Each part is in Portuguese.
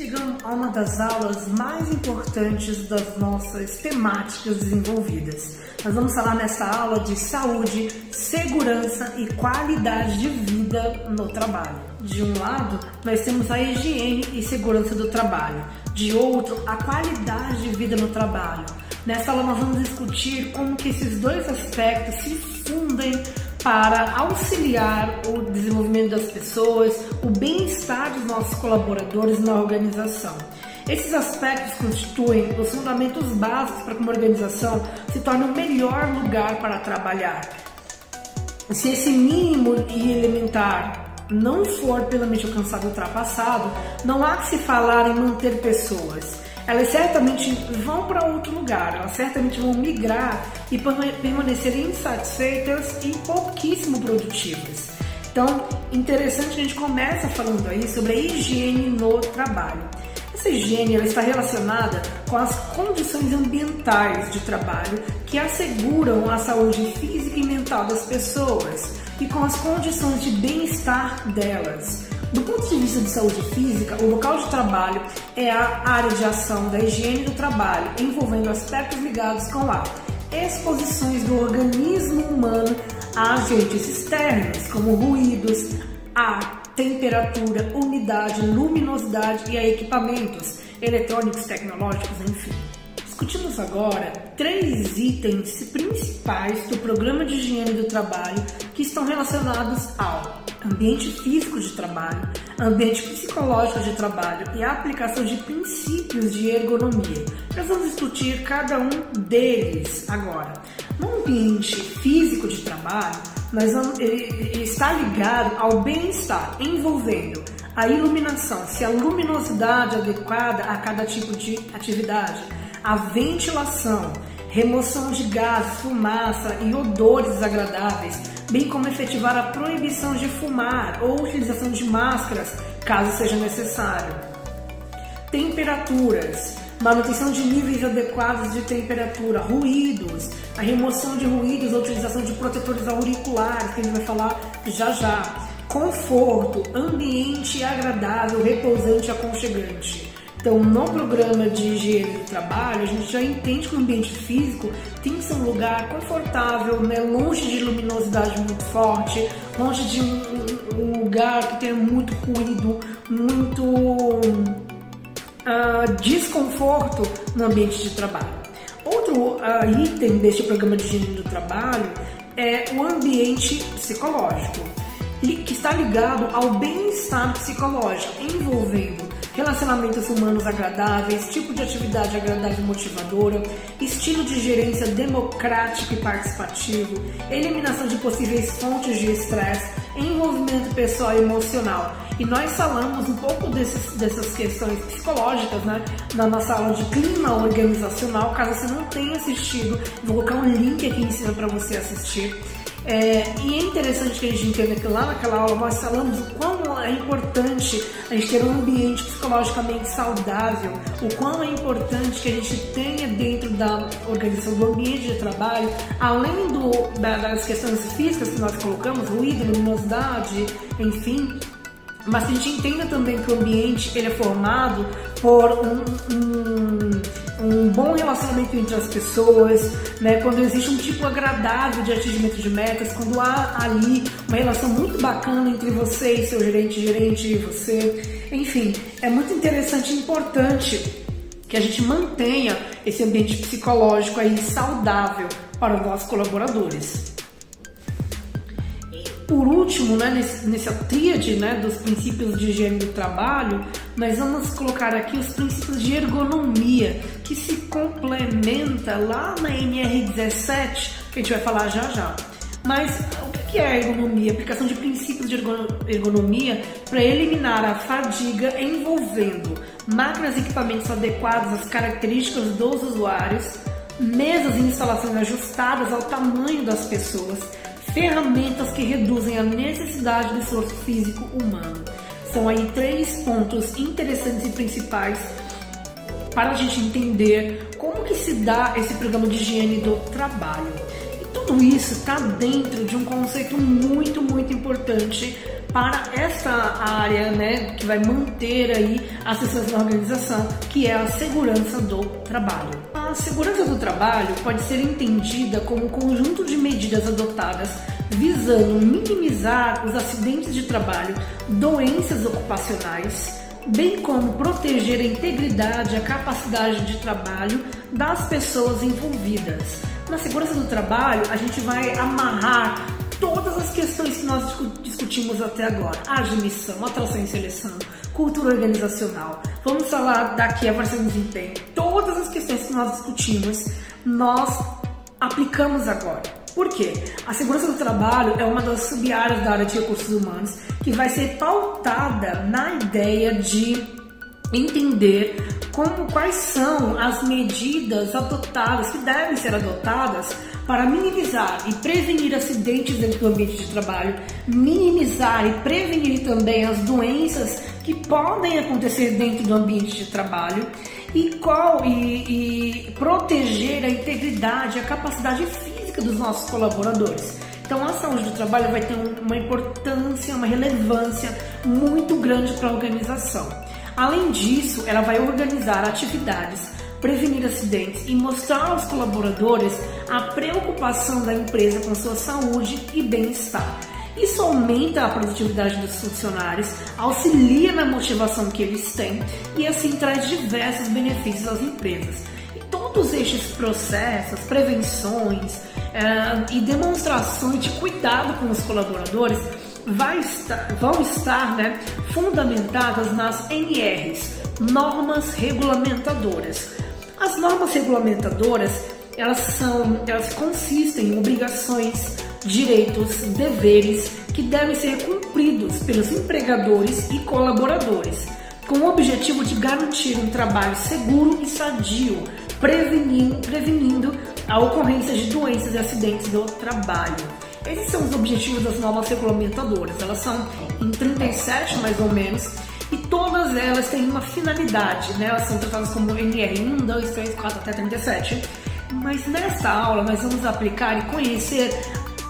Chegamos a uma das aulas mais importantes das nossas temáticas desenvolvidas. Nós vamos falar nessa aula de saúde, segurança e qualidade de vida no trabalho. De um lado, nós temos a higiene e segurança do trabalho. De outro, a qualidade de vida no trabalho. Nessa aula nós vamos discutir como que esses dois aspectos se fundem para auxiliar o desenvolvimento das pessoas, o bem-estar dos nossos colaboradores na organização. Esses aspectos constituem os fundamentos básicos para que uma organização se torne o melhor lugar para trabalhar. Se esse mínimo e elementar não for plenamente alcançado e ultrapassado, não há que se falar em manter pessoas elas certamente vão para outro lugar, elas certamente vão migrar e permanecer insatisfeitas e pouquíssimo produtivas. Então, interessante a gente começa falando aí sobre a higiene no trabalho. Essa higiene ela está relacionada com as condições ambientais de trabalho que asseguram a saúde física e mental das pessoas e com as condições de bem-estar delas. Do ponto de vista de saúde física, o local de trabalho é a área de ação da higiene do trabalho, envolvendo aspectos ligados com a exposições do organismo humano a agentes externos, como ruídos, ar, temperatura, umidade, luminosidade e a equipamentos eletrônicos, tecnológicos, enfim. Discutimos agora três itens principais do programa de higiene do trabalho que estão relacionados ao ambiente físico de trabalho, ambiente psicológico de trabalho e a aplicação de princípios de ergonomia. Nós vamos discutir cada um deles agora. No ambiente físico de trabalho, nós vamos, ele, ele está ligado ao bem-estar, envolvendo a iluminação, se a luminosidade adequada a cada tipo de atividade, a ventilação, remoção de gases, fumaça e odores desagradáveis, bem como efetivar a proibição de fumar ou utilização de máscaras, caso seja necessário. Temperaturas, manutenção de níveis adequados de temperatura, ruídos, a remoção de ruídos, a utilização de protetores auriculares, que a gente vai falar já já. Conforto, ambiente agradável, repousante e aconchegante. Então, no programa de higiene do trabalho, a gente já entende que o ambiente físico tem que ser um lugar confortável, né? longe de luminosidade muito forte, longe de um, lugar que tenha muito ruído, muito uh, desconforto no ambiente de trabalho. Outro uh, item deste programa de higiene do trabalho é o ambiente psicológico, que está ligado ao bem-estar psicológico, envolvendo relacionamentos humanos agradáveis, tipo de atividade agradável e motivadora, estilo de gerência democrático e participativo, eliminação de possíveis fontes de estresse, envolvimento pessoal e emocional. E nós falamos um pouco desses, dessas questões psicológicas né, na nossa aula de clima organizacional. Caso você não tenha assistido, vou colocar um link aqui em cima para você assistir. É, e é interessante que a gente entenda que lá naquela aula nós falamos o quão é importante a gente ter um ambiente psicologicamente saudável, o quão é importante que a gente tenha dentro da organização do ambiente de trabalho, além do, da, das questões físicas que nós colocamos, ruído, luminosidade, enfim, mas que a gente entenda também que o ambiente ele é formado por um, um, um, bom relacionamento entre as pessoas, né? quando existe um tipo agradável de atingimento de metas, quando há ali uma relação muito bacana entre você e seu gerente, gerente e você. Enfim, é muito interessante e importante que a gente mantenha esse ambiente psicológico aí saudável para os nossos colaboradores por último, né, nesse, nessa tríade né, dos princípios de higiene do trabalho, nós vamos colocar aqui os princípios de ergonomia, que se complementa lá na NR17, que a gente vai falar já já. Mas o que é ergonomia? Aplicação de princípios de ergonomia para eliminar a fadiga envolvendo máquinas e equipamentos adequados às características dos usuários, mesas e instalações ajustadas ao tamanho das pessoas, ferramentas que reduzem a necessidade de esforço físico humano. São aí três pontos interessantes e principais para a gente entender como que se dá esse programa de higiene do trabalho. E tudo isso está dentro de um conceito muito, muito importante para essa área, né, que vai manter aí as pessoas na organização, que é a segurança do trabalho. A segurança do trabalho pode ser entendida como um conjunto de medidas adotadas visando minimizar os acidentes de trabalho, doenças ocupacionais, bem como proteger a integridade e a capacidade de trabalho das pessoas envolvidas. Na segurança do trabalho, a gente vai amarrar todas as questões que nós discutimos até agora: admissão, atração e seleção, cultura organizacional. Vamos falar daqui a avaliação de desempenho. Todas as questões que nós discutimos, nós aplicamos agora. Por quê? A segurança do trabalho é uma das sub-áreas da área de recursos humanos que vai ser pautada na ideia de entender como quais são as medidas adotadas que devem ser adotadas para minimizar e prevenir acidentes dentro do ambiente de trabalho, minimizar e prevenir também as doenças que podem acontecer dentro do ambiente de trabalho e qual e, e proteger a integridade, a capacidade física dos nossos colaboradores. Então a saúde do trabalho vai ter uma importância, uma relevância muito grande para a organização. Além disso, ela vai organizar atividades prevenir acidentes e mostrar aos colaboradores a preocupação da empresa com sua saúde e bem-estar. Isso aumenta a produtividade dos funcionários, auxilia na motivação que eles têm e assim traz diversos benefícios às empresas. E todos estes processos, prevenções uh, e demonstrações de cuidado com os colaboradores estar, vão estar né, fundamentadas nas NRs, normas regulamentadoras. As normas regulamentadoras, elas são, elas consistem em obrigações, direitos, deveres que devem ser cumpridos pelos empregadores e colaboradores, com o objetivo de garantir um trabalho seguro e sadio, prevenindo, prevenindo a ocorrência de doenças e acidentes do trabalho. Esses são os objetivos das normas regulamentadoras. Elas são em 37 mais ou menos e todas elas têm uma finalidade, né? Elas são tratadas como NR1, 2, 3, 4 até 37. Mas nessa aula nós vamos aplicar e conhecer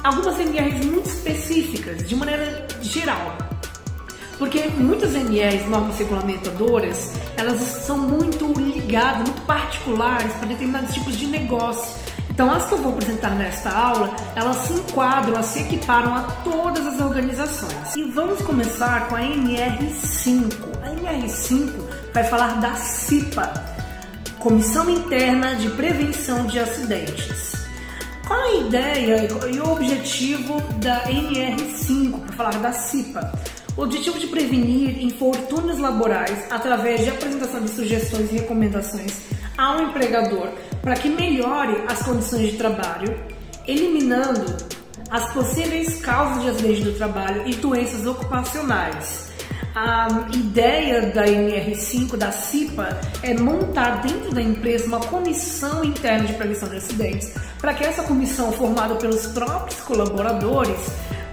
algumas NRs muito específicas, de maneira geral. Porque muitas NRs, normas regulamentadoras, elas são muito ligadas, muito particulares para determinados tipos de negócio. Então, as que eu vou apresentar nesta aula, elas se enquadram, elas se equiparam a todas as organizações. E vamos começar com a NR5. A NR5 vai falar da CIPA, Comissão Interna de Prevenção de Acidentes. Qual a ideia e o objetivo da NR5, para falar da CIPA? O objetivo de prevenir infortúnios laborais através de apresentação de sugestões e recomendações ao empregador para que melhore as condições de trabalho, eliminando as possíveis causas de acidente do trabalho e doenças ocupacionais. A ideia da NR5, da CIPA, é montar dentro da empresa uma comissão interna de prevenção de acidentes, para que essa comissão, formada pelos próprios colaboradores,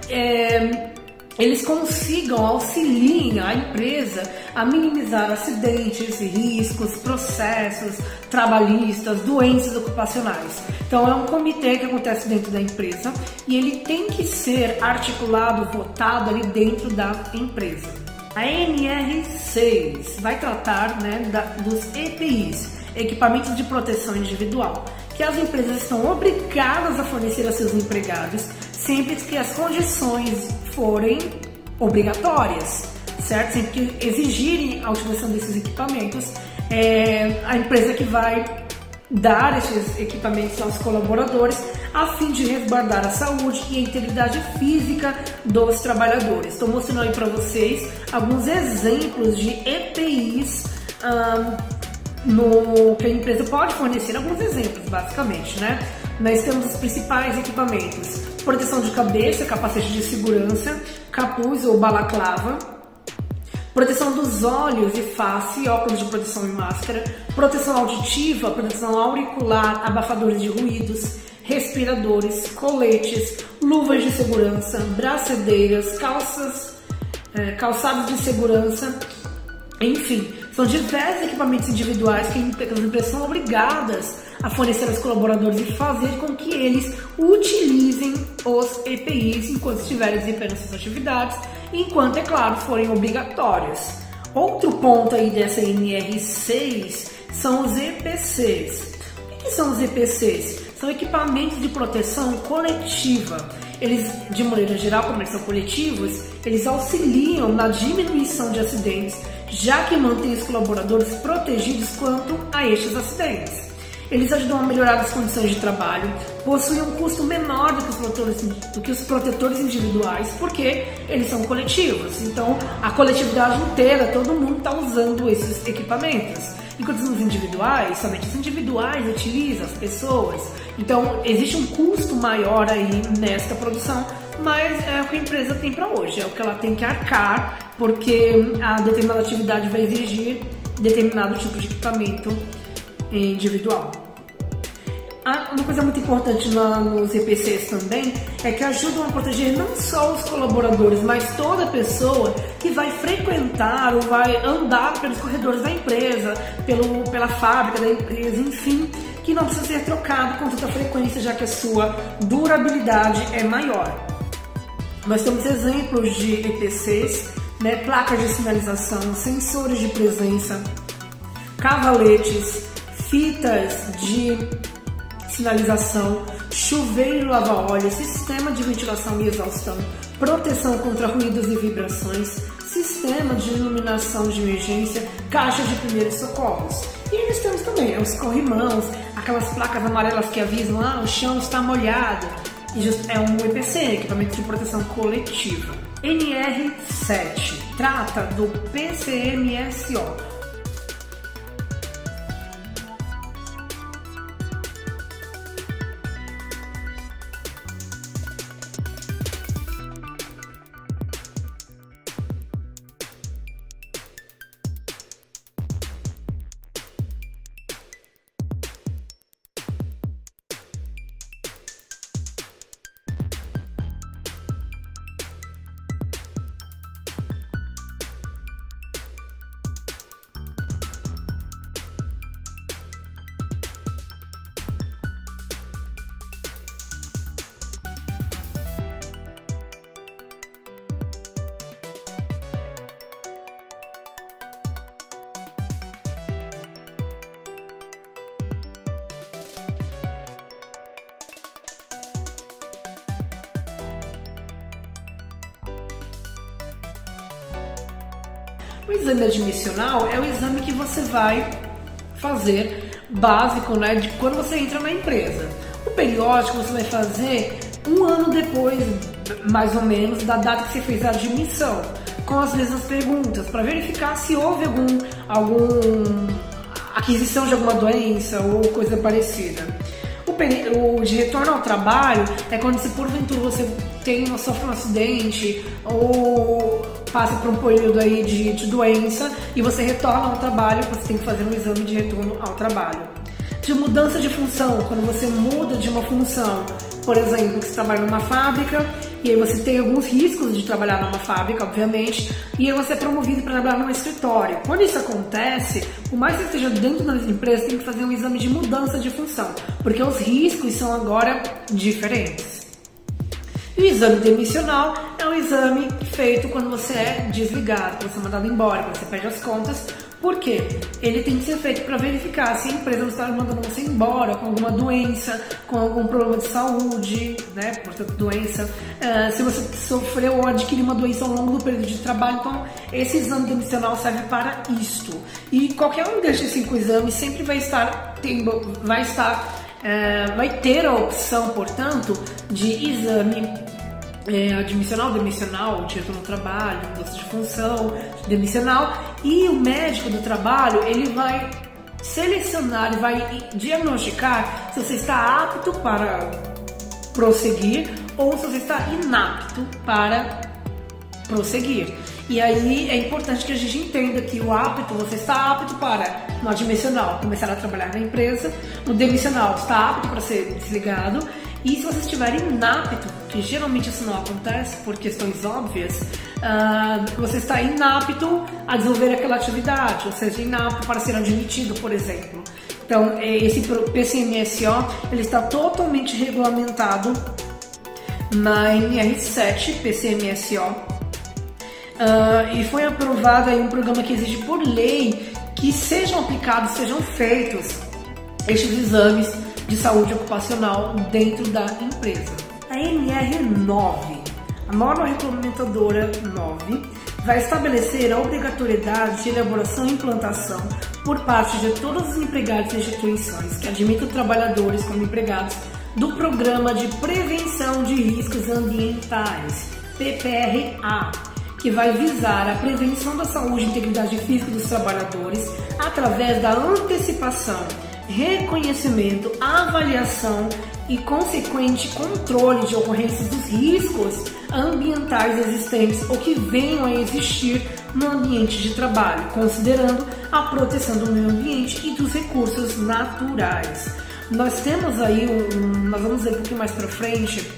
é, eles consigam auxiliar a empresa a minimizar acidentes, riscos, processos trabalhistas, doenças ocupacionais. Então é um comitê que acontece dentro da empresa e ele tem que ser articulado, votado ali dentro da empresa. A NR6 vai tratar né, da, dos EPIs, equipamentos de proteção individual, que as empresas estão obrigadas a fornecer a seus empregados sempre que as condições forem obrigatórias, certo? Sempre que exigirem a utilização desses equipamentos, é a empresa que vai dar esses equipamentos aos colaboradores a fim de resguardar a saúde e a integridade física dos trabalhadores. Estou mostrando aí para vocês alguns exemplos de EPIs um, no, que a empresa pode fornecer, alguns exemplos basicamente, né? Nós temos os principais equipamentos: proteção de cabeça, capacete de segurança, capuz ou balaclava, proteção dos olhos e face, óculos de proteção e máscara, proteção auditiva, proteção auricular, abafadores de ruídos, respiradores, coletes, luvas de segurança, bracedeiras, calças, é, calçados de segurança, enfim, São diversos equipamentos individuais que as empresas são obrigadas a fornecer aos colaboradores e fazer com que eles utilizem os EPIs enquanto estiverem desempenhando suas atividades, enquanto, é claro, forem obrigatórios. Outro ponto aí dessa NR6 são os EPCs. O que são os EPCs? São equipamentos de proteção coletiva. Eles, de maneira geral, como eles são coletivos, eles auxiliam na diminuição de acidentes, já que mantêm os colaboradores protegidos quanto a estes acidentes. Eles ajudam a melhorar as condições de trabalho, possuem um custo menor do que, os protetores, do que os protetores individuais, porque eles são coletivos. Então, a coletividade inteira, todo mundo está usando esses equipamentos. Enquanto os individuais, somente os individuais utilizam, as pessoas. Então, existe um custo maior aí nesta produção, mas é o que a empresa tem para hoje, é o que ela tem que arcar, porque a determinada atividade vai exigir determinado tipo de equipamento individual. Ah, uma coisa muito importante nos EPCs também é que ajudam a proteger não só os colaboradores, mas toda pessoa que vai frequentar ou vai andar pelos corredores da empresa, pelo, pela fábrica da empresa, enfim, que não precisa ser trocado com tanta frequência, já que a sua durabilidade é maior. Nós temos exemplos de EPCs, né, placas de sinalização, sensores de presença, cavaletes, fitas de sinalização, chuveiro lava-óleo, sistema de ventilação e exaustão, proteção contra ruídos e vibrações, sistema de iluminação de emergência, caixa de primeiros socorros. E nós temos também os corrimãos, aquelas placas amarelas que avisam, ah, o chão está molhado. E é um EPC, equipamento de proteção coletiva. NR7 trata do PCMSO, O exame admissional é o exame que você vai fazer básico, né, de quando você entra na empresa. O periódico você vai fazer um ano depois, mais ou menos, da data que você fez a admissão, com as mesmas perguntas, para verificar se houve algum, algum aquisição de alguma doença ou coisa parecida. O, o de retorno ao trabalho é quando se porventura você tem, sofre um acidente ou passa por um período aí de, de doença e você retorna ao trabalho, você tem que fazer um exame de retorno ao trabalho. De mudança de função, quando você muda de uma função, por exemplo, você trabalha numa fábrica e aí você tem alguns riscos de trabalhar numa fábrica, obviamente, e aí você é promovido para trabalhar num escritório. Quando isso acontece, por mais que esteja dentro da empresa, tem que fazer um exame de mudança de função, porque os riscos são agora diferentes. E o exame demissional é um exame feito quando você é desligado, quando você é mandado embora, quando você perde as contas. Por quê? Ele tem que ser feito para verificar se a empresa não está mandando você embora com alguma doença, com algum problema de saúde, né? Portanto, doença. Uh, se você sofreu ou adquiriu uma doença ao longo do período de trabalho. Então, esse exame demissional serve para isto. E qualquer um desses cinco exames sempre vai estar tendo, vai estar é, vai ter a opção, portanto, de exame é, admissional, demissional, título no trabalho, mudança de função, demissional, e o médico do trabalho ele vai selecionar e vai diagnosticar se você está apto para prosseguir ou se você está inapto para prosseguir. E aí é importante que a gente entenda que o apto, você está apto para, no admissional, começar a trabalhar na empresa, no demissional, está apto para ser desligado, e se você estiver inapto, que geralmente isso não acontece por questões óbvias, uh, você está inapto a desenvolver aquela atividade, ou seja, inapto para ser admitido, por exemplo. Então, é, esse PCMSO ele está totalmente regulamentado na NR7 PCMSO uh, e foi aprovado aí um programa que exige por lei que sejam aplicados, sejam feitos estes exames de saúde ocupacional dentro da empresa. A NR9, a norma regulamentadora 9, vai estabelecer a obrigatoriedade de elaboração e implantação por parte de todos os empregados e instituições que admitam trabalhadores como empregados do Programa de Prevenção de Riscos Ambientais, PPRA, que vai visar a prevenção da saúde e integridade física dos trabalhadores através da antecipação, reconhecimento, avaliação e consequente controle de ocorrências dos riscos ambientais existentes ou que venham a existir no ambiente de trabalho, considerando a proteção do meio ambiente e dos recursos naturais. Nós temos aí, um, nós vamos ver um pouquinho mais para frente,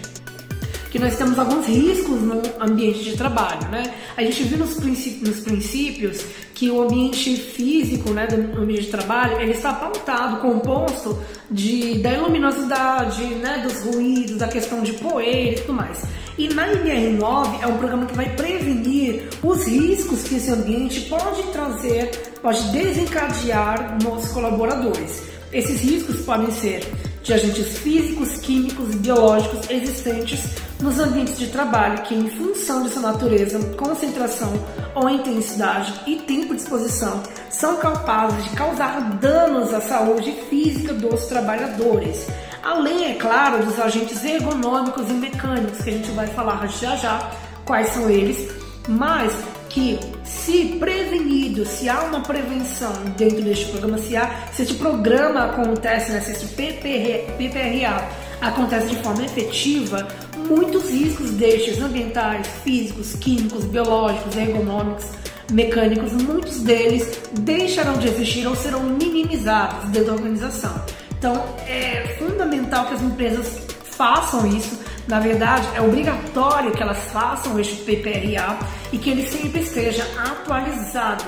que nós temos alguns riscos no ambiente de trabalho, né? A gente viu nos, princípios, nos princípios que o ambiente físico, né, do ambiente de trabalho, ele está pautado, composto de, da luminosidade, né, dos ruídos, da questão de poeira e tudo mais. E na INR9 é um programa que vai prevenir os riscos que esse ambiente pode trazer, pode desencadear nos colaboradores. Esses riscos podem ser de agentes físicos, químicos e biológicos existentes nos ambientes de trabalho que, em função de sua natureza, concentração ou intensidade e tempo de exposição, são capazes de causar danos à saúde física dos trabalhadores. Além, é claro, dos agentes ergonômicos e mecânicos, que a gente vai falar já já quais são eles, mas que se prevenido, se há uma prevenção dentro deste programa, se, há, se este programa acontece, né, se este PPR, PPRA acontece de forma efetiva, muitos riscos destes ambientais, físicos, químicos, biológicos, ergonômicos, mecânicos, muitos deles deixarão de existir ou serão minimizados dentro da organização. Então é fundamental que as empresas façam isso. Na verdade, é obrigatório que elas façam este PPRA e que ele sempre esteja atualizado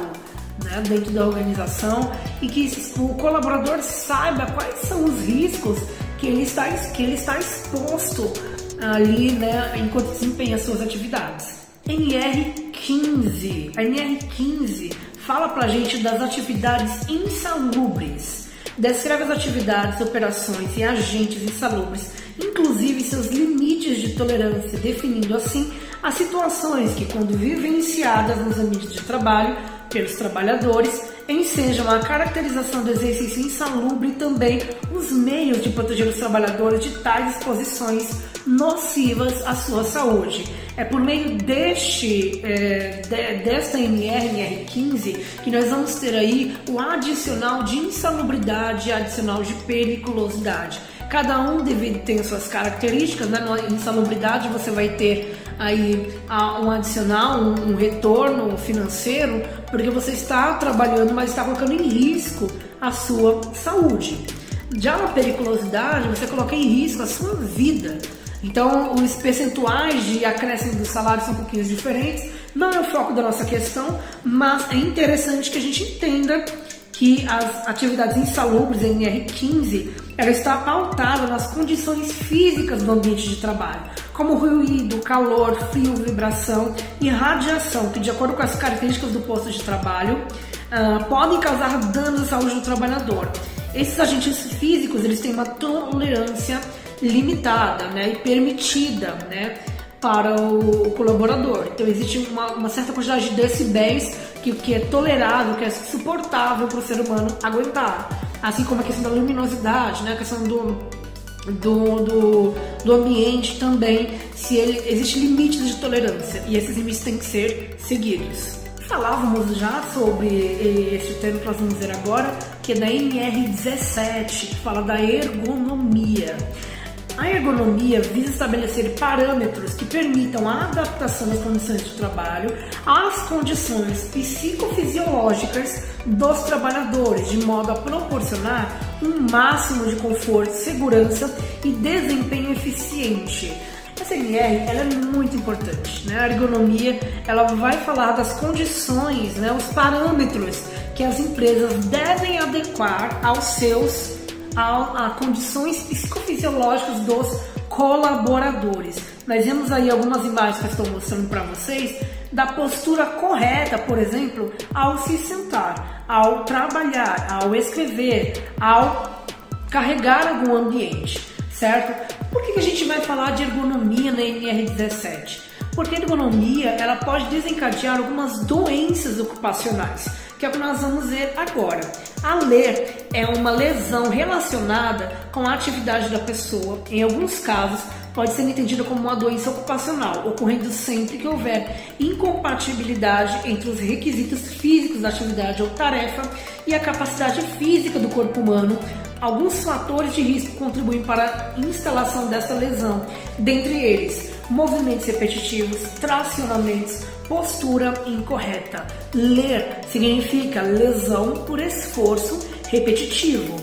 né, dentro da organização e que o colaborador saiba quais são os riscos que ele está, que ele está exposto ali né, enquanto desempenha suas atividades. NR15. A NR15 fala pra gente das atividades insalubres. Descreve as atividades, operações e agentes insalubres, inclusive seus limites de tolerância, definindo assim as situações que, quando vivenciadas nos ambientes de trabalho pelos trabalhadores, ensejam a caracterização do exercício insalubre e também os meios de proteger os trabalhadores de tais exposições nocivas à sua saúde. É por meio deste, é, de, desta NR, NR15, que nós vamos ter aí o adicional de insalubridade e adicional de periculosidade. Cada um deve ter suas características, né? Na insalubridade você vai ter aí um adicional, um, um retorno financeiro, porque você está trabalhando, mas está colocando em risco a sua saúde. Já na periculosidade, você coloca em risco a sua vida. Então, os percentuais de acréscimo do salário são um pouquinho diferentes. Não é o foco da nossa questão, mas é interessante que a gente entenda que as atividades insalubres NR15 ela está pautada nas condições físicas do ambiente de trabalho, como ruído, calor, frio, vibração e radiação, que de acordo com as características do posto de trabalho uh, podem causar danos à saúde do trabalhador. Esses agentes físicos eles têm uma tolerância limitada né, e permitida né, para o colaborador. Então existe uma, uma certa quantidade de decibéis que, que é tolerável, que é suportável para o ser humano aguentar. Assim como a questão da luminosidade, né? a questão do, do, do, do, ambiente também, se ele, existe limites de tolerância e esses limites têm que ser seguidos. Falávamos já sobre este termo que nós vamos ver agora, que é da NR17, que fala da ergonomia. A ergonomia visa estabelecer parâmetros que permitam a adaptação das condições de trabalho às condições psicofisiológicas dos trabalhadores, de modo a proporcionar um máximo de conforto, segurança e desempenho eficiente. Essa NR ela é muito importante, né? A ergonomia ela vai falar das condições, né? Os parâmetros que as empresas devem adequar aos seus a, a condições psicofisiológicas dos colaboradores. Nós vemos aí algumas imagens que eu estou mostrando para vocês da postura correta, por exemplo, ao se sentar, ao trabalhar, ao escrever, ao carregar algum ambiente, certo? Por que, que a gente vai falar de ergonomia na NR17? Porque a ergonomia ela pode desencadear algumas doenças ocupacionais, que é o que nós vamos ver agora. A ler é uma lesão relacionada com a atividade da pessoa. Em alguns casos, pode ser entendida como uma doença ocupacional, ocorrendo sempre que houver incompatibilidade entre os requisitos físicos da atividade ou tarefa e a capacidade física do corpo humano. Alguns fatores de risco contribuem para a instalação dessa lesão, dentre eles movimentos repetitivos, tracionamentos, postura incorreta. Ler significa lesão por esforço repetitivo.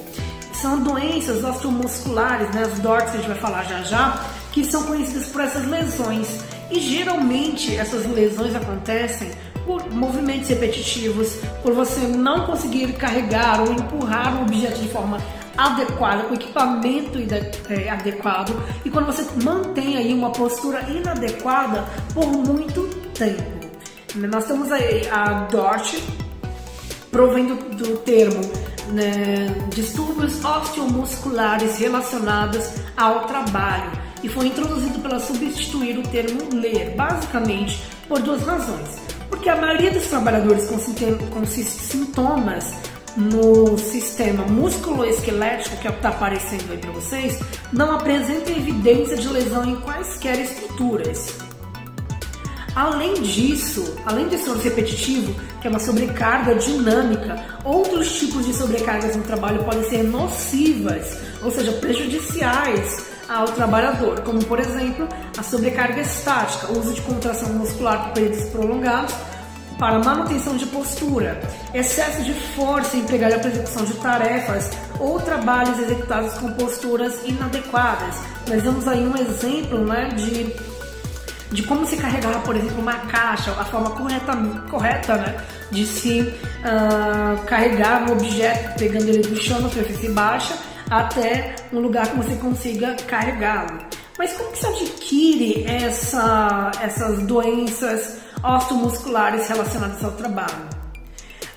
São doenças osteomusculares, né, as DORCs a gente vai falar já já, que são conhecidas por essas lesões. E geralmente essas lesões acontecem por movimentos repetitivos, por você não conseguir carregar ou empurrar um objeto de forma adequada, com equipamento é, adequado e quando você mantém aí uma postura inadequada por muito tempo. Nós temos aí a DORT, provendo do termo né, distúrbios osteomusculares relacionados ao trabalho e foi introduzido para substituir o termo ler, basicamente por duas razões. Porque a maioria dos trabalhadores com, com sintomas no sistema músculo-esquelético, que é o que está aparecendo aí para vocês, não apresenta evidência de lesão em quaisquer estruturas. Além disso, além de esforço repetitivo, que é uma sobrecarga dinâmica, outros tipos de sobrecargas no trabalho podem ser nocivas, ou seja, prejudiciais ao trabalhador, como por exemplo a sobrecarga estática, o uso de contração muscular por períodos prolongados para manutenção de postura, excesso de força empregada para execução de tarefas ou trabalhos executados com posturas inadequadas. Nós damos aí um exemplo né, de, de como se carregar, por exemplo, uma caixa, a forma correta, correta né, de se uh, carregar um objeto, pegando ele do chão na superfície baixa até um lugar que você consiga carregá-lo. Mas como que se adquire essa, essas doenças osteomusculares relacionadas ao trabalho?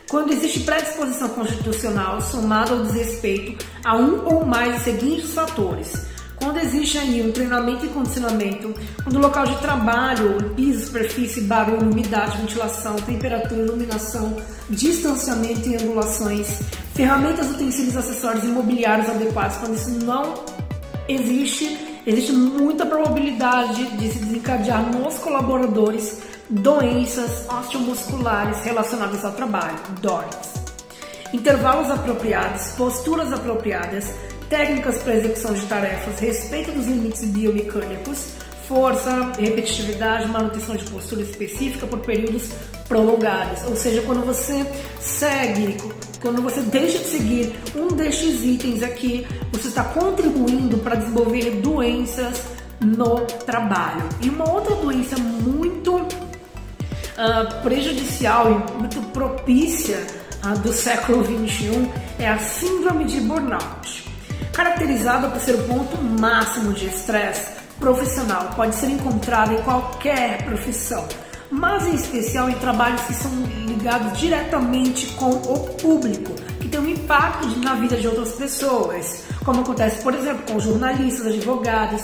Quando existe predisposição constitucional somada ao desrespeito a um ou mais dos seguintes fatores. Quando existe aí um treinamento e condicionamento, quando o local de trabalho, piso, superfície, barulho, umidade, ventilação, temperatura, iluminação, distanciamento e angulações, ferramentas, utensílios, acessórios imobiliários adequados, quando isso não existe existe muita probabilidade de se desencadear nos colaboradores doenças osteomusculares relacionadas ao trabalho, DORs. Intervalos apropriados, posturas apropriadas, técnicas para execução de tarefas, respeito dos limites biomecânicos, força, repetitividade, manutenção de postura específica por períodos prolongados. Ou seja, quando você segue, quando você deixa de seguir um destes itens aqui, você está contribuindo para desenvolver doenças no trabalho. E uma outra doença muito uh, prejudicial e muito propícia uh, do século 21 é a síndrome de burnout, caracterizada por ser o ponto máximo de estresse profissional. Pode ser encontrada em qualquer profissão, mas em especial em trabalhos que são ligados diretamente com o público, que tem um impacto na vida de outras pessoas, como acontece, por exemplo, com jornalistas, advogados,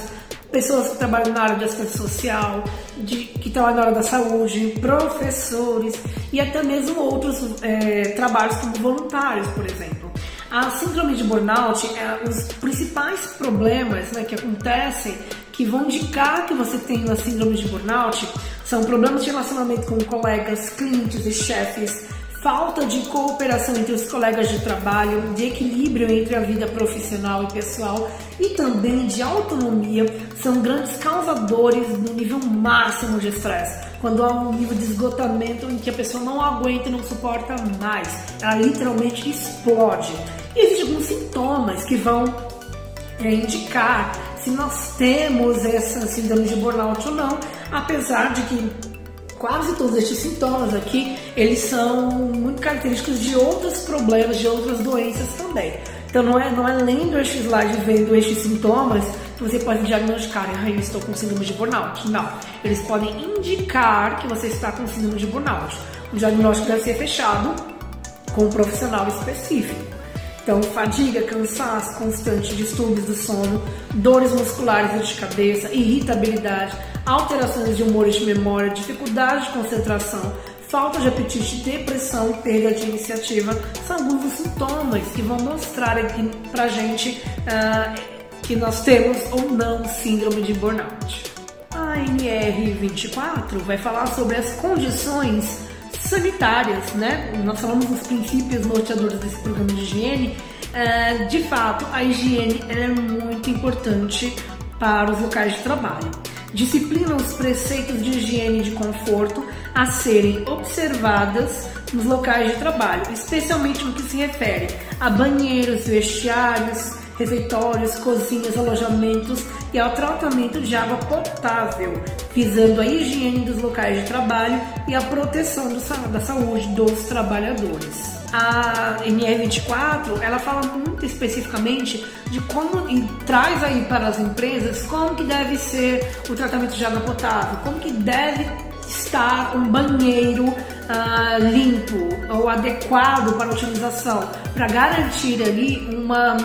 pessoas que trabalham na área de assistência social, de, que trabalham na área da saúde, professores e até mesmo outros é, trabalhos como voluntários, por exemplo. A síndrome de burnout é os principais problemas né, que acontecem que vão indicar que você tem uma síndrome de burnout são problemas de relacionamento com colegas, clientes e chefes, falta de cooperação entre os colegas de trabalho, de equilíbrio entre a vida profissional e pessoal e também de autonomia são grandes causadores do nível máximo de estresse. Quando há um nível de esgotamento em que a pessoa não aguenta e não suporta mais, ela literalmente explode. E existem alguns sintomas que vão é, indicar se nós temos essa síndrome de burnout ou não, apesar de que quase todos estes sintomas aqui, eles são muito característicos de outros problemas, de outras doenças também. Então não é, não é lendo este slide, vendo estes sintomas, você pode diagnosticar, ah, eu estou com síndrome de burnout. Não, eles podem indicar que você está com síndrome de burnout. O diagnóstico deve ser fechado com um profissional específico. Então, fadiga, cansaço constante, distúrbios do sono, dores musculares de cabeça, irritabilidade, alterações de humor e de memória, dificuldade de concentração, falta de apetite, depressão e perda de iniciativa são alguns dos sintomas que vão mostrar aqui pra gente uh, que nós temos ou não síndrome de burnout. A NR24 vai falar sobre as condições sanitárias, né? Nós falamos dos princípios norteadores desse programa de higiene. Uh, de fato, a higiene é muito importante para os locais de trabalho disciplina os preceitos de higiene e de conforto a serem observadas nos locais de trabalho, especialmente no que se refere a banheiros, vestiários, refeitórios, cozinhas, alojamentos e ao tratamento de água potável, visando a higiene dos locais de trabalho e a proteção do, da saúde dos trabalhadores. A NR24 ela fala muito especificamente de como e traz aí para as empresas como que deve ser o tratamento de água potável, como que deve estar um banheiro uh, limpo ou adequado para utilização, para garantir ali uma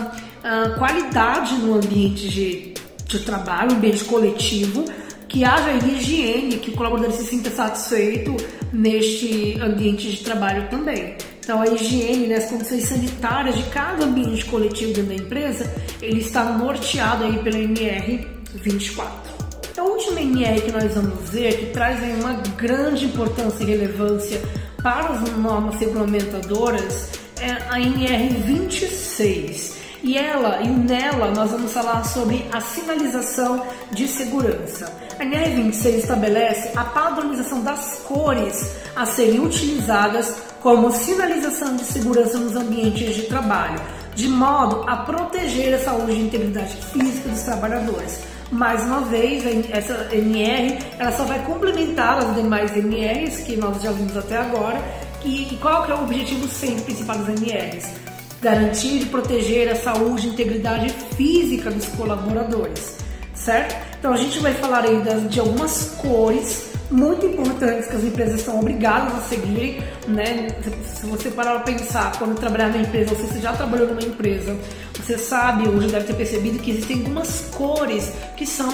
uh, qualidade no ambiente de, de trabalho, ambiente coletivo, que haja higiene, que o colaborador se sinta satisfeito neste ambiente de trabalho também. Então, a higiene, né, as condições sanitárias de cada ambiente coletivo dentro da empresa, ele está norteado aí pela NR 24. A última NR que nós vamos ver, que traz uma grande importância e relevância para as normas regulamentadoras, é a NR 26. E ela e nela nós vamos falar sobre a sinalização de segurança. A NR26 estabelece a padronização das cores a serem utilizadas como sinalização de segurança nos ambientes de trabalho, de modo a proteger a saúde e integridade física dos trabalhadores. Mais uma vez, essa NR ela só vai complementar as demais NRs que nós já vimos até agora. E qual que é o objetivo sempre principal das NRs? Garantir e proteger a saúde e integridade física dos colaboradores, certo? Então a gente vai falar aí das, de algumas cores muito importantes que as empresas estão obrigadas a seguir, né? Se você parar para pensar, quando trabalhar na empresa, ou se você já trabalhou numa empresa, você sabe ou já deve ter percebido que existem algumas cores que são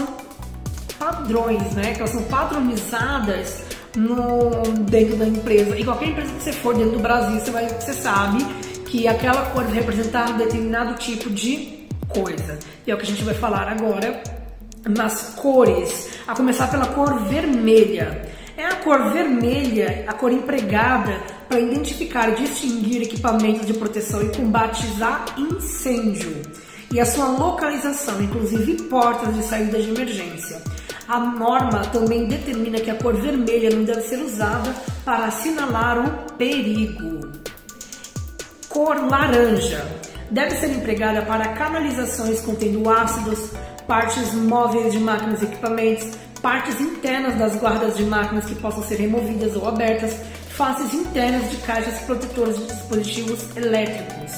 padrões, né? Que elas são padronizadas no, dentro da empresa. E qualquer empresa que você for dentro do Brasil, você, vai, você sabe que aquela cor representar um determinado tipo de coisa. E é o que a gente vai falar agora nas cores, a começar pela cor vermelha. É a cor vermelha, a cor empregada para identificar e distinguir equipamentos de proteção e combates a incêndio e a sua localização, inclusive portas de saída de emergência. A norma também determina que a cor vermelha não deve ser usada para assinalar o perigo. Cor laranja deve ser empregada para canalizações contendo ácidos, partes móveis de máquinas e equipamentos, partes internas das guardas de máquinas que possam ser removidas ou abertas, faces internas de caixas protetoras de dispositivos elétricos.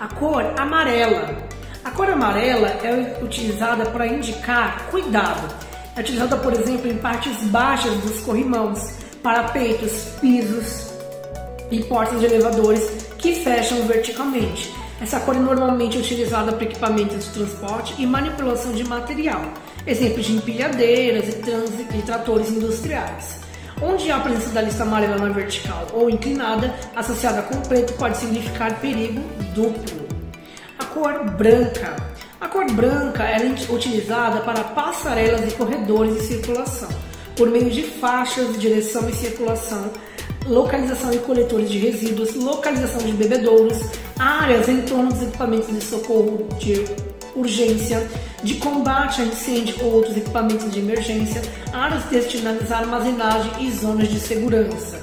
A cor amarela. A cor amarela é utilizada para indicar cuidado. É utilizada, por exemplo, em partes baixas dos corrimãos, parapeitos, pisos e portas de elevadores que fecham verticalmente. Essa cor é normalmente utilizada para equipamentos de transporte e manipulação de material, exemplos de empilhadeiras e, e tratores industriais. Onde a presença da lista amarela na vertical ou inclinada, associada com preto, pode significar perigo duplo. A cor branca. A cor branca é utilizada para passarelas e corredores de circulação, por meio de faixas de direção e circulação localização de coletores de resíduos, localização de bebedouros, áreas em torno dos equipamentos de socorro de urgência, de combate a incêndio ou outros equipamentos de emergência, áreas destinadas à armazenagem e zonas de segurança.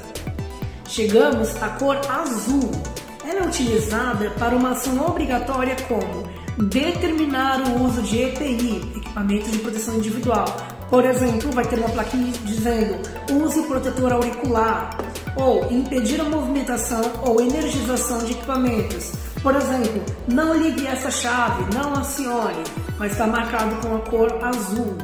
Chegamos à cor azul. Ela é utilizada para uma ação obrigatória como determinar o uso de EPI, equipamentos de proteção individual. Por exemplo, vai ter uma plaquinha dizendo use protetor auricular ou impedir a movimentação ou energização de equipamentos. Por exemplo, não ligue essa chave, não acione, mas está marcado com a cor azul.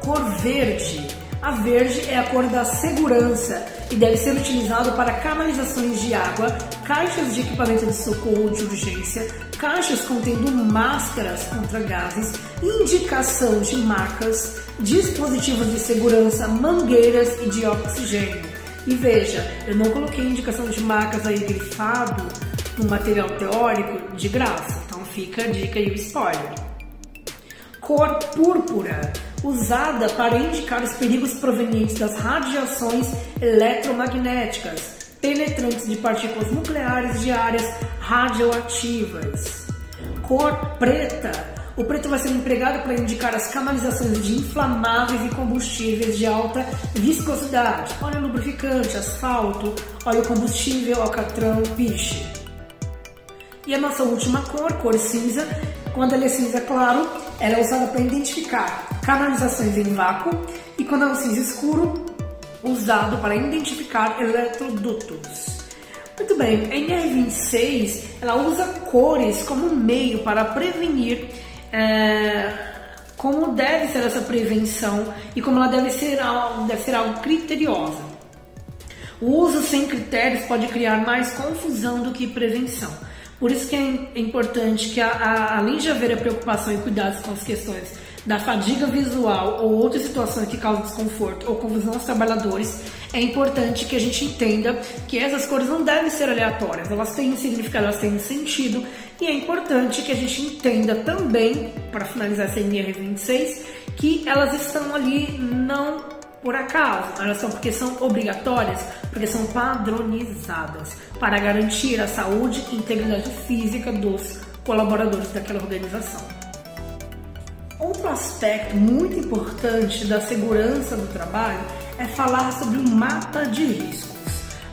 Cor verde. A verde é a cor da segurança e deve ser utilizado para canalizações de água, caixas de equipamento de socorro de urgência, caixas contendo máscaras contra gases, indicação de marcas, dispositivos de segurança, mangueiras e de oxigênio. E veja, eu não coloquei indicação de marcas aí grifado no material teórico de graça, então fica a dica e o spoiler. Cor púrpura, usada para indicar os perigos provenientes das radiações eletromagnéticas, penetrantes de partículas nucleares de áreas radioativas. Cor preta. O preto vai ser empregado para indicar as canalizações de inflamáveis e combustíveis de alta viscosidade, óleo lubrificante, asfalto, óleo combustível, alcatrão, piche. E a nossa última cor, cor cinza, quando ela é cinza claro, ela é usada para identificar canalizações em vácuo e quando é um cinza escuro, usado para identificar eletrodutos. Muito bem, a NR26 ela usa cores como meio para prevenir é, como deve ser essa prevenção e como ela deve ser, deve ser algo criteriosa. O uso sem critérios pode criar mais confusão do que prevenção. Por isso que é importante que, a, a, além de haver a preocupação e cuidados com as questões da fadiga visual ou outras situações que causam desconforto ou confusão aos trabalhadores, é importante que a gente entenda que essas cores não devem ser aleatórias, elas têm significado, elas têm sentido, e é importante que a gente entenda também, para finalizar essa NR26, que elas estão ali não por acaso, elas são porque são obrigatórias, porque são padronizadas para garantir a saúde e integridade física dos colaboradores daquela organização. Outro aspecto muito importante da segurança do trabalho é falar sobre o mapa de riscos.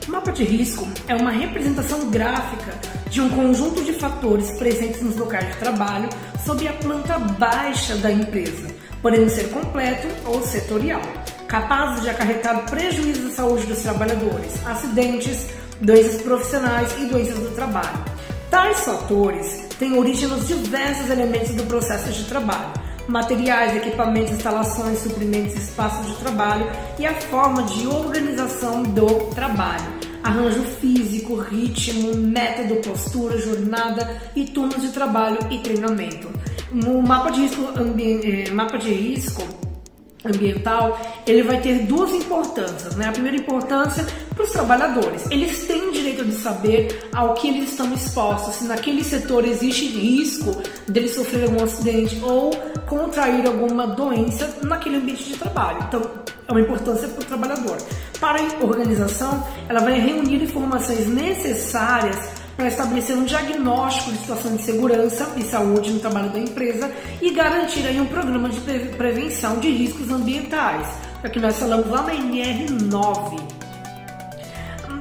O mapa de risco é uma representação gráfica de um conjunto de fatores presentes nos locais de trabalho sob a planta baixa da empresa, podendo ser completo ou setorial, capazes de acarretar prejuízo à saúde dos trabalhadores, acidentes, doenças profissionais e doenças do trabalho. Tais fatores têm origem nos diversos elementos do processo de trabalho, materiais, equipamentos, instalações, suprimentos, espaços de trabalho e a forma de organização do trabalho. Arranjo físico, ritmo, método, postura, jornada e turnos de trabalho e treinamento. No mapa de risco, eh, mapa de risco ambiental, ele vai ter duas importâncias. Né? A primeira importância para os trabalhadores. Eles têm de saber ao que eles estão expostos, se naquele setor existe risco deles sofrer algum acidente ou contrair alguma doença naquele ambiente de trabalho. Então, é uma importância para o trabalhador. Para a organização, ela vai reunir informações necessárias para estabelecer um diagnóstico de situação de segurança e saúde no trabalho da empresa e garantir aí um programa de prevenção de riscos ambientais, para que nós falamos lá na NR9.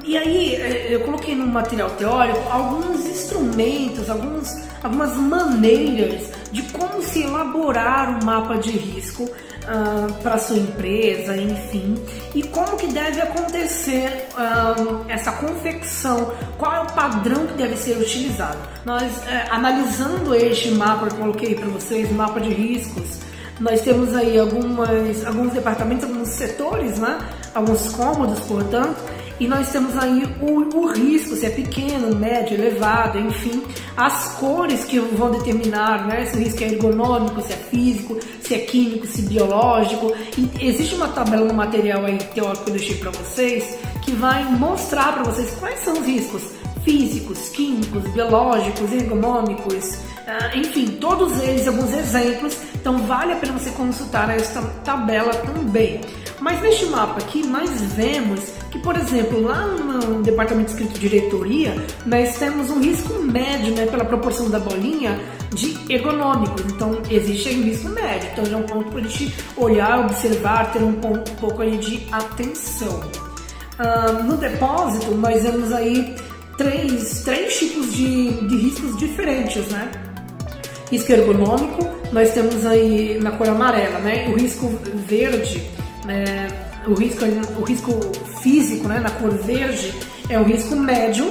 E aí é, eu coloquei no material teórico alguns instrumentos, alguns, algumas maneiras de como se elaborar um mapa de risco uh, para sua empresa, enfim, e como que deve acontecer uh, essa confecção, qual é o padrão que deve ser utilizado. Nós uh, analisando este mapa que eu coloquei para vocês, mapa de riscos, nós temos aí algumas, alguns departamentos, alguns setores, né? alguns cômodos, portanto, e nós temos aí o, o, risco, se é pequeno, médio, elevado, enfim, as cores que vão determinar né, se o risco é ergonômico, se é físico, se é químico, se é biológico. E existe uma tabela no material aí teórico que eu deixei para vocês que vai mostrar para vocês quais são os riscos físicos, químicos, biológicos, ergonômicos, ah, enfim, todos eles, alguns exemplos. Então vale a pena você consultar esta tabela também. Mas neste mapa aqui nós vemos que, por exemplo, lá no departamento escrito diretoria, nós temos um risco médio, né, pela proporção da bolinha, de ergonômicos. Então existe aí um risco médio. Então é um ponto para a gente olhar, observar, ter um, ponto, um pouco aí de atenção. No depósito, nós vemos aí três, três tipos de, de riscos diferentes, né? Risco ergonômico, nós temos aí na cor amarela, né? O risco verde, né? o, risco, o risco físico, né? Na cor verde, é o risco médio,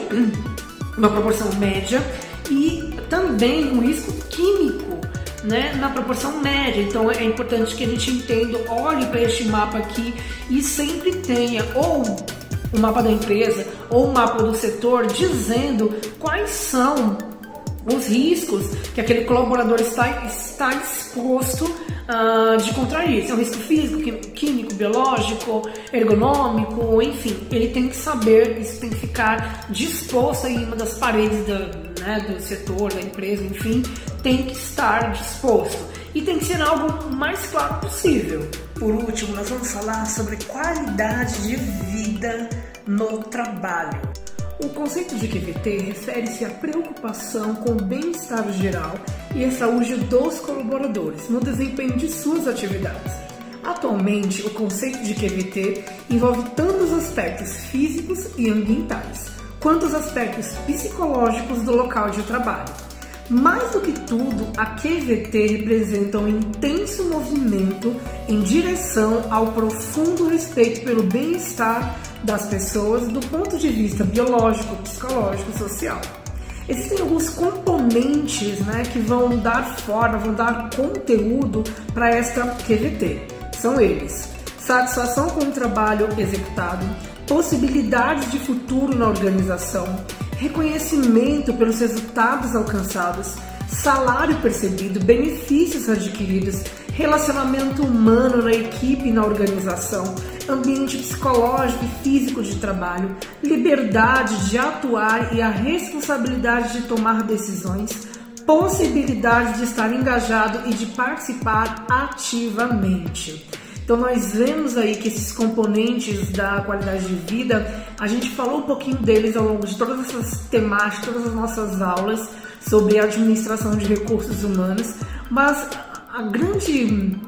uma proporção média, e também o risco químico, né, na proporção média. Então é importante que a gente entenda, olhe para este mapa aqui e sempre tenha ou o mapa da empresa ou o mapa do setor dizendo quais são os riscos que aquele colaborador está, está exposto uh, de contrair. Se é um risco físico, químico, biológico, ergonômico, enfim, ele tem que saber, isso tem que ficar disposto em uma das paredes da, né, do setor, da empresa, enfim, tem que estar disposto. E tem que ser algo mais claro possível. Por último, nós vamos falar sobre qualidade de vida no trabalho. O conceito de QVT refere-se à preocupação com o bem-estar geral e a saúde dos colaboradores no desempenho de suas atividades. Atualmente, o conceito de QVT envolve tanto os aspectos físicos e ambientais, quanto os aspectos psicológicos do local de trabalho. Mais do que tudo, a QVT representa um intenso movimento em direção ao profundo respeito pelo bem-estar das pessoas do ponto de vista biológico, psicológico e social. Existem alguns componentes né, que vão dar forma, vão dar conteúdo para esta QVT. São eles: satisfação com o trabalho executado, possibilidades de futuro na organização, reconhecimento pelos resultados alcançados, salário percebido, benefícios adquiridos, relacionamento humano na equipe e na organização, ambiente psicológico e físico de trabalho, liberdade de atuar e a responsabilidade de tomar decisões, possibilidade de estar engajado e de participar ativamente. Então nós vemos aí que esses componentes da qualidade de vida, a gente falou um pouquinho deles ao longo de todas essas temáticas, todas as nossas aulas sobre administração de recursos humanos, mas a grande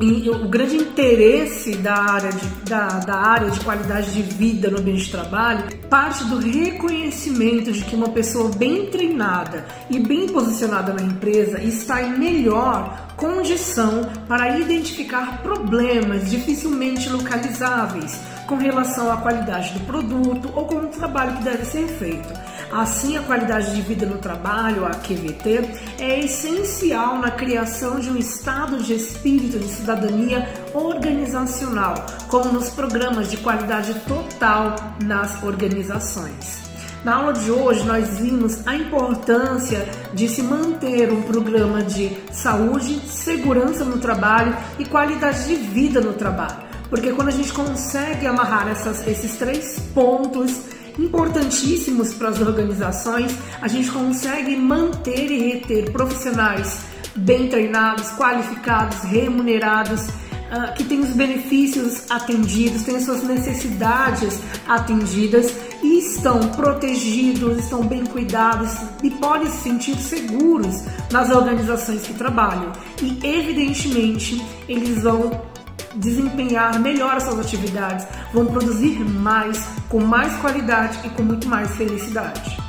o grande interesse da área, de, da, da área de qualidade de vida no ambiente de trabalho parte do reconhecimento de que uma pessoa bem treinada e bem posicionada na empresa está em melhor condição para identificar problemas dificilmente localizáveis com relação à qualidade do produto ou com o trabalho que deve ser feito. Assim, a qualidade de vida no trabalho, a QVT, é essencial na criação de um estado de espírito de cidadania organizacional, como nos programas de qualidade total nas organizações. Na aula de hoje, nós vimos a importância de se manter um programa de saúde, segurança no trabalho e qualidade de vida no trabalho. Porque quando a gente consegue amarrar essas, esses três pontos importantíssimos para as organizações, a gente consegue manter e reter profissionais bem treinados, qualificados, remunerados, uh, que têm os benefícios atendidos, têm suas necessidades atendidas e estão protegidos, estão bem cuidados e podem se sentir seguros nas organizações que trabalham. E evidentemente eles vão desempenhar melhor as suas atividades, vão produzir mais, com mais qualidade e com muito mais felicidade.